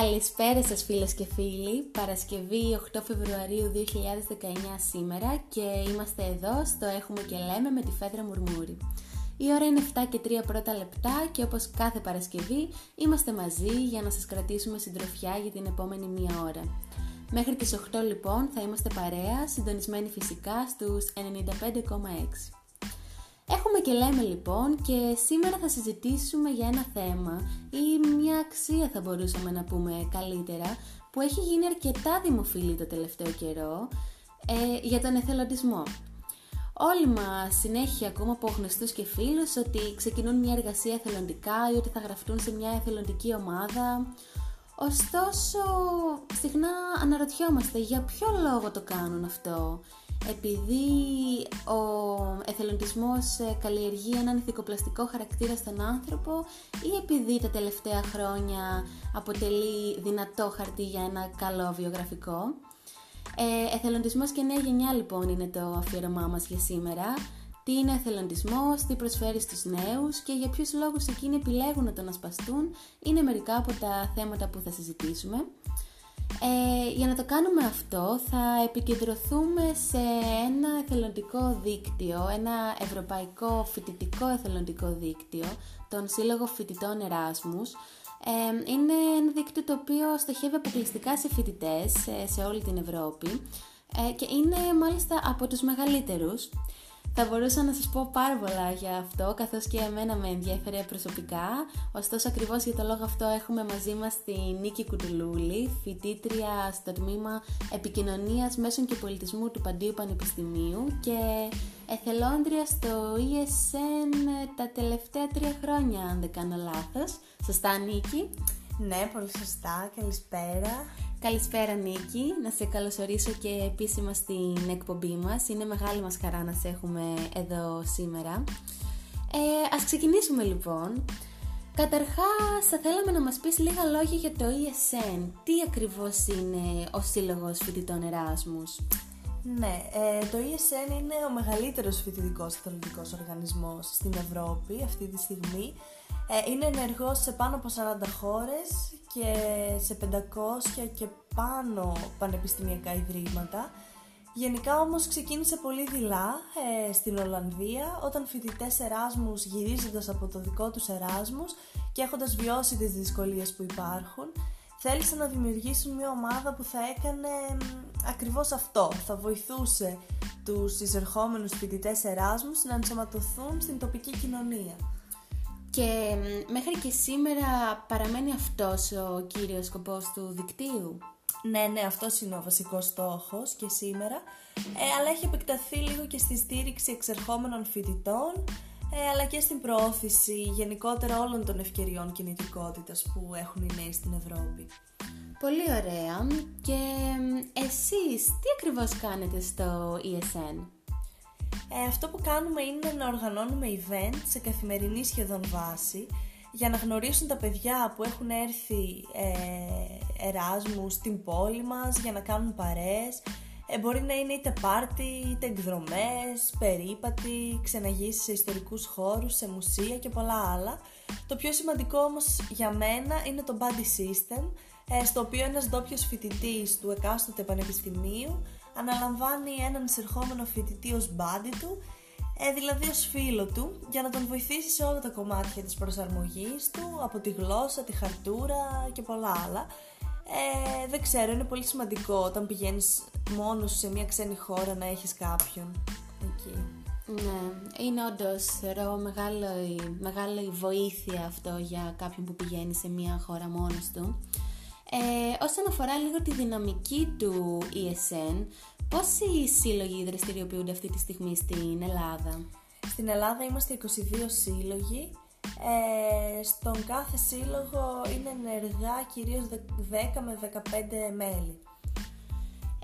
Καλησπέρα σας φίλες και φίλοι, Παρασκευή 8 Φεβρουαρίου 2019 σήμερα και είμαστε εδώ στο Έχουμε και Λέμε με τη Φέδρα Μουρμούρη. Η ώρα είναι 7 και 3 πρώτα λεπτά και όπως κάθε Παρασκευή είμαστε μαζί για να σας κρατήσουμε συντροφιά για την επόμενη μία ώρα. Μέχρι τις 8 λοιπόν θα είμαστε παρέα, συντονισμένοι φυσικά στους 95,6. Έχουμε και λέμε λοιπόν και σήμερα θα συζητήσουμε για ένα θέμα ή μια αξία θα μπορούσαμε να πούμε καλύτερα που έχει γίνει αρκετά δημοφιλή το τελευταίο καιρό ε, για τον εθελοντισμό. Όλοι μας συνέχεια ακόμα από γνωστούς και φίλους ότι ξεκινούν μια εργασία εθελοντικά ή ότι θα γραφτούν σε μια εθελοντική ομάδα. Ωστόσο, συχνά αναρωτιόμαστε για ποιο λόγο το κάνουν αυτό επειδή ο εθελοντισμός ε, καλλιεργεί έναν ηθικοπλαστικό χαρακτήρα στον άνθρωπο ή επειδή τα τελευταία χρόνια αποτελεί δυνατό χαρτί για ένα καλό βιογραφικό. Ε, εθελοντισμός και νέα γενιά λοιπόν είναι το αφιέρωμά μας για σήμερα. Τι είναι εθελοντισμός, τι προσφέρει στους νέους και για ποιους λόγους εκείνοι επιλέγουν να τον ασπαστούν είναι μερικά από τα θέματα που θα συζητήσουμε. Ε, για να το κάνουμε αυτό θα επικεντρωθούμε σε ένα εθελοντικό δίκτυο, ένα ευρωπαϊκό φοιτητικό εθελοντικό δίκτυο, τον Σύλλογο Φοιτητών Εράσμους. Ε, είναι ένα δίκτυο το οποίο στοχεύει αποκλειστικά σε φοιτητές σε, όλη την Ευρώπη ε, και είναι μάλιστα από τους μεγαλύτερους. Θα μπορούσα να σας πω πάρα πολλά για αυτό, καθώς και εμένα με ενδιαφέρει προσωπικά. Ωστόσο, ακριβώς για το λόγο αυτό έχουμε μαζί μας τη Νίκη Κουτουλούλη, φοιτήτρια στο τμήμα Επικοινωνίας Μέσων και Πολιτισμού του Παντίου Πανεπιστημίου και εθελόντρια στο ESN τα τελευταία τρία χρόνια, αν δεν κάνω λάθος. Σωστά, Νίκη; Ναι, πολύ σωστά. Καλησπέρα. Καλησπέρα Νίκη, να σε καλωσορίσω και επίσημα στην εκπομπή μας. Είναι μεγάλη μας χαρά να σε έχουμε εδώ σήμερα. Ε, ας ξεκινήσουμε λοιπόν. Καταρχάς θα θέλαμε να μας πεις λίγα λόγια για το ESN. Τι ακριβώς είναι ο Σύλλογος Φοιτητών Εράσμους; Ναι, ε, το ESN είναι ο μεγαλύτερος φοιτητικός εθελοντικός οργανισμός στην Ευρώπη αυτή τη στιγμή. Ε, είναι ενεργός σε πάνω από 40 χώρες και σε 500 και πάνω πανεπιστημιακά ιδρύματα. Γενικά όμως ξεκίνησε πολύ δειλά ε, στην Ολλανδία όταν φοιτητές Εράσμους γυρίζοντας από το δικό τους Εράσμους και έχοντας βιώσει τις δυσκολίες που υπάρχουν θέλησαν να δημιουργήσουν μια ομάδα που θα έκανε ακριβώς αυτό. Θα βοηθούσε τους εισερχόμενους φοιτητές Εράσμους να ενσωματωθούν στην τοπική κοινωνία. Και μέχρι και σήμερα παραμένει αυτός ο κύριος σκοπός του δικτύου; Ναι, ναι, αυτός είναι ο βασικός στόχος και σήμερα, ε, αλλά έχει επεκταθεί λίγο και στη στήριξη εξερχόμενων φοιτητών, ε, αλλά και στην προώθηση γενικότερα όλων των ευκαιριών κινητικότητας που έχουν οι νέοι στην Ευρώπη. Πολύ ωραία. Και εσείς τι ακριβώς κάνετε στο ESN? Ε, αυτό που κάνουμε είναι να οργανώνουμε event σε καθημερινή σχεδόν βάση για να γνωρίσουν τα παιδιά που έχουν έρθει ε, εράσμου στην πόλη μας για να κάνουν παρέες ε, μπορεί να είναι είτε πάρτι, είτε εκδρομές, περίπατη, ξεναγήσεις σε ιστορικούς χώρους, σε μουσεία και πολλά άλλα. Το πιο σημαντικό όμως για μένα είναι το buddy system, ε, στο οποίο ένας ντόπιος φοιτητής του εκάστοτε πανεπιστημίου αναλαμβάνει έναν εισερχόμενο φοιτητή ως μπάντι του, ε, δηλαδή ως φίλο του, για να τον βοηθήσει σε όλα τα κομμάτια της προσαρμογής του, από τη γλώσσα, τη χαρτούρα και πολλά άλλα. Ε, δεν ξέρω, είναι πολύ σημαντικό όταν πηγαίνεις μόνος σε μια ξένη χώρα να έχεις κάποιον εκεί. Ναι, είναι όντως θεωρώ μεγάλη, μεγάλη βοήθεια αυτό για κάποιον που πηγαίνει σε μια χώρα μόνος του. Ε, όσον αφορά λίγο τη δυναμική του ESN, πόσοι σύλλογοι δραστηριοποιούνται αυτή τη στιγμή στην Ελλάδα; Στην Ελλάδα είμαστε 22 σύλλογοι. Ε, στον κάθε σύλλογο είναι ενεργά κυρίως 10 με 15 μέλη.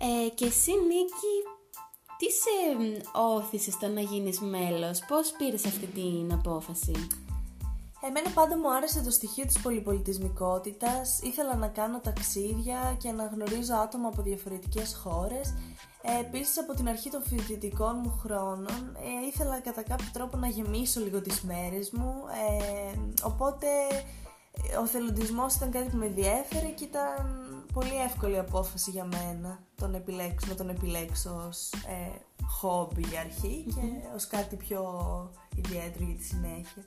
Ε, και εσύ Νίκη, τι σε όθησες στο να γίνεις μέλος, πώς πήρες αυτή την απόφαση; Εμένα πάντα μου άρεσε το στοιχείο της πολυπολιτισμικότητας, ήθελα να κάνω ταξίδια και να γνωρίζω άτομα από διαφορετικές χώρες. Ε, επίσης από την αρχή των φοιτητικών μου χρόνων ε, ήθελα κατά κάποιο τρόπο να γεμίσω λίγο τις μέρες μου, ε, οπότε ο θελοντισμός ήταν κάτι που με διέφερε και ήταν πολύ εύκολη απόφαση για μένα τον επιλέξω, να τον επιλέξω ως ε, χόμπι για αρχή και ως κάτι πιο ιδιαίτερο για τη συνεχεια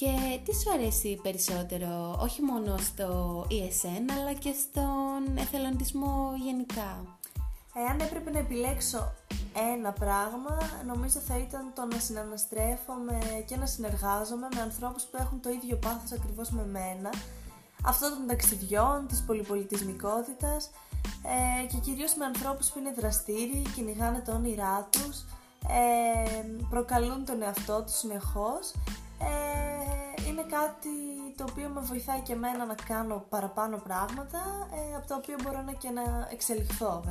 Και τι σου αρέσει περισσότερο, όχι μόνο στο ESN, αλλά και στον εθελοντισμό γενικά; Εάν έπρεπε να επιλέξω ένα πράγμα, νομίζω θα ήταν το να συναναστρέφομαι και να συνεργάζομαι με ανθρώπους που έχουν το ίδιο πάθος ακριβώς με μένα, αυτό των ταξιδιών, της πολυπολιτισμικότητας ε, και κυρίως με ανθρώπους που είναι δραστήριοι, κυνηγάνε τα όνειρά τους, ε, προκαλούν τον εαυτό τους συνεχώς. Ε, είναι κάτι το οποίο με βοηθάει και εμένα να κάνω παραπάνω πράγματα, ε, από τα οποία μπορώ να και να εξελιχθώ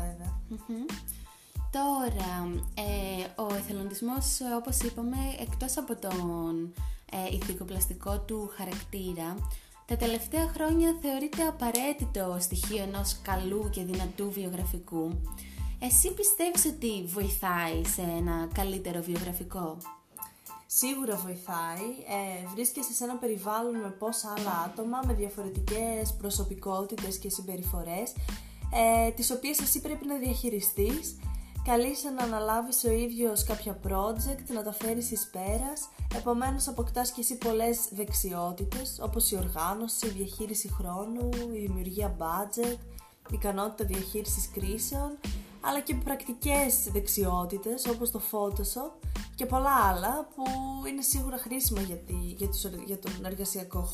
Τώρα, ε, ο εθελοντισμός, όπως είπαμε, εκτός από τον ε, ηθικοπλαστικό του χαρακτήρα, τα τελευταία χρόνια θεωρείται απαραίτητο στοιχείο ενός καλού και δυνατού βιογραφικού. Εσύ πιστεύεις ότι βοηθάει σε ένα καλύτερο βιογραφικό; Σίγουρα βοηθάει. Ε, βρίσκεσαι σε ένα περιβάλλον με πόσα άλλα άτομα, με διαφορετικές προσωπικότητες και συμπεριφορές, ε, τις οποίες εσύ πρέπει να διαχειριστείς. Καλείσαι να αναλάβεις ο ίδιος κάποια project, να τα φέρεις εις πέρας, επομένως αποκτάς και εσύ πολλές δεξιότητες, όπως η οργάνωση, η διαχείριση χρόνου, η δημιουργία budget, η ικανότητα διαχείρισης κρίσεων, αλλά και πρακτικές δεξιότητες όπως το Photoshop και πολλά άλλα που είναι σίγουρα χρήσιμα για, για, για τον εργασιακό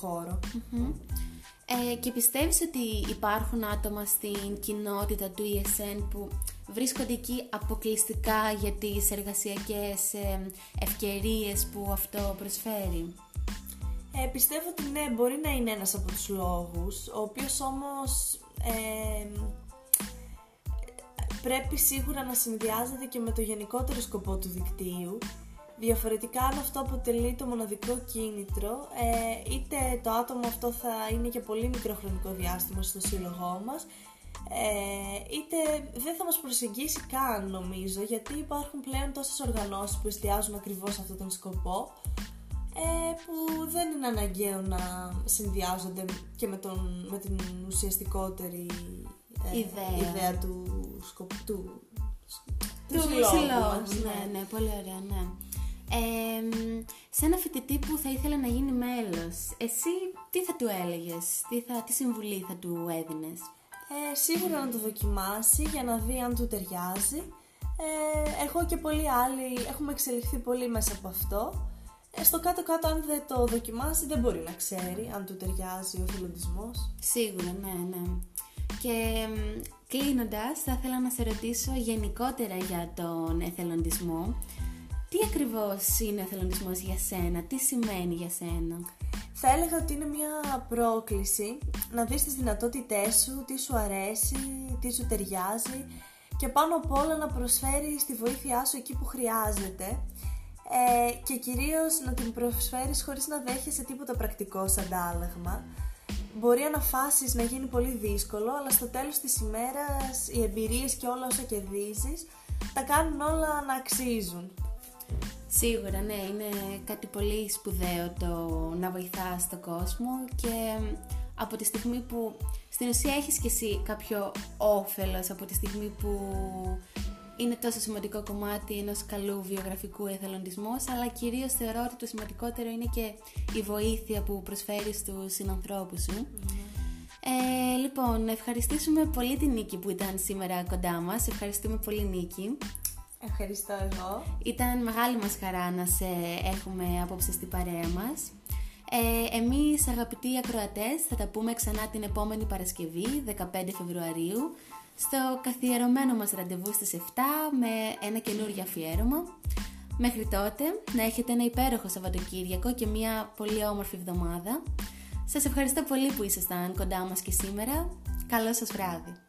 Ε, και πιστεύεις ότι υπάρχουν άτομα στην κοινότητα του ESN που βρίσκονται εκεί αποκλειστικά για τις εργασιακές ε, ευκαιρίες που αυτό προσφέρει; Ε, πιστεύω ότι ναι, μπορεί να είναι ένας από τους λόγους, ο οποίος όμως ε, πρέπει σίγουρα να συνδυάζεται και με το γενικότερο σκοπό του δικτύου. Διαφορετικά αν αυτό αποτελεί το μοναδικό κίνητρο, ε, είτε το άτομο αυτό θα είναι για πολύ μικρό χρονικό διάστημα στο σύλλογό μας, ε, είτε δεν θα μας προσεγγίσει καν νομίζω γιατί υπάρχουν πλέον τόσες οργανώσεις που εστιάζουν ακριβώς αυτόν τον σκοπό ε, που δεν είναι αναγκαίο να συνδυάζονται και με, τον, με την ουσιαστικότερη ε, ιδέα. ιδέα του σκοπού του, του, συλλόγου ναι. ναι, ναι, πολύ ωραία, ναι. Ε, σε ένα φοιτητή που θα ήθελε να γίνει μέλος, εσύ τι θα του έλεγες, τι, θα, τι συμβουλή θα του έδινες; Ε, σίγουρα να το δοκιμάσει για να δει αν του ταιριάζει. Ε, εγώ και πολλοί άλλοι έχουμε εξελιχθεί πολύ μέσα από αυτό. Ε, στο κάτω-κάτω αν δεν το δοκιμάσει δεν μπορεί να ξέρει αν του ταιριάζει ο θελοντισμός. Σίγουρα, ναι, ναι. Και κλείνοντας θα ήθελα να σε ρωτήσω γενικότερα για τον εθελοντισμό. Τι ακριβώς είναι ο εθελοντισμός για σένα, τι σημαίνει για σένα; Θα έλεγα ότι είναι μια πρόκληση να δεις τις δυνατότητές σου, τι σου αρέσει, τι σου ταιριάζει και πάνω απ' όλα να προσφέρεις τη βοήθειά σου εκεί που χρειάζεται ε, και κυρίως να την προσφέρεις χωρίς να δέχεσαι τίποτα πρακτικό σαν αντάλλαγμα. Μπορεί αναφάσεις να γίνει πολύ δύσκολο, αλλά στο τέλος της ημέρας οι εμπειρίες και όλα όσα κερδίζεις τα κάνουν όλα να αξίζουν. Σίγουρα, ναι, είναι κάτι πολύ σπουδαίο το να βοηθάς τον κόσμο και από τη στιγμή που στην ουσία έχεις και εσύ κάποιο όφελος από τη στιγμή που είναι τόσο σημαντικό κομμάτι ενός καλού βιογραφικού εθελοντισμού, αλλά κυρίως θεωρώ ότι το σημαντικότερο είναι και η βοήθεια που προσφέρεις στους συνανθρώπους σου. Ε, λοιπόν, ευχαριστήσουμε πολύ την Νίκη που ήταν σήμερα κοντά μας. Ευχαριστούμε πολύ Νίκη. Ευχαριστώ εγώ. Ήταν μεγάλη μας χαρά να σε έχουμε απόψε στην παρέα μας. Ε, εμείς αγαπητοί ακροατές θα τα πούμε ξανά την επόμενη Παρασκευή 15 Φεβρουαρίου στο καθιερωμένο μας ραντεβού στις 7 με ένα καινούργιο αφιέρωμα. Μέχρι τότε να έχετε ένα υπέροχο Σαββατοκύριακο και μια πολύ όμορφη εβδομάδα. Σας ευχαριστώ πολύ που ήσασταν κοντά μας και σήμερα. Καλό σας βράδυ.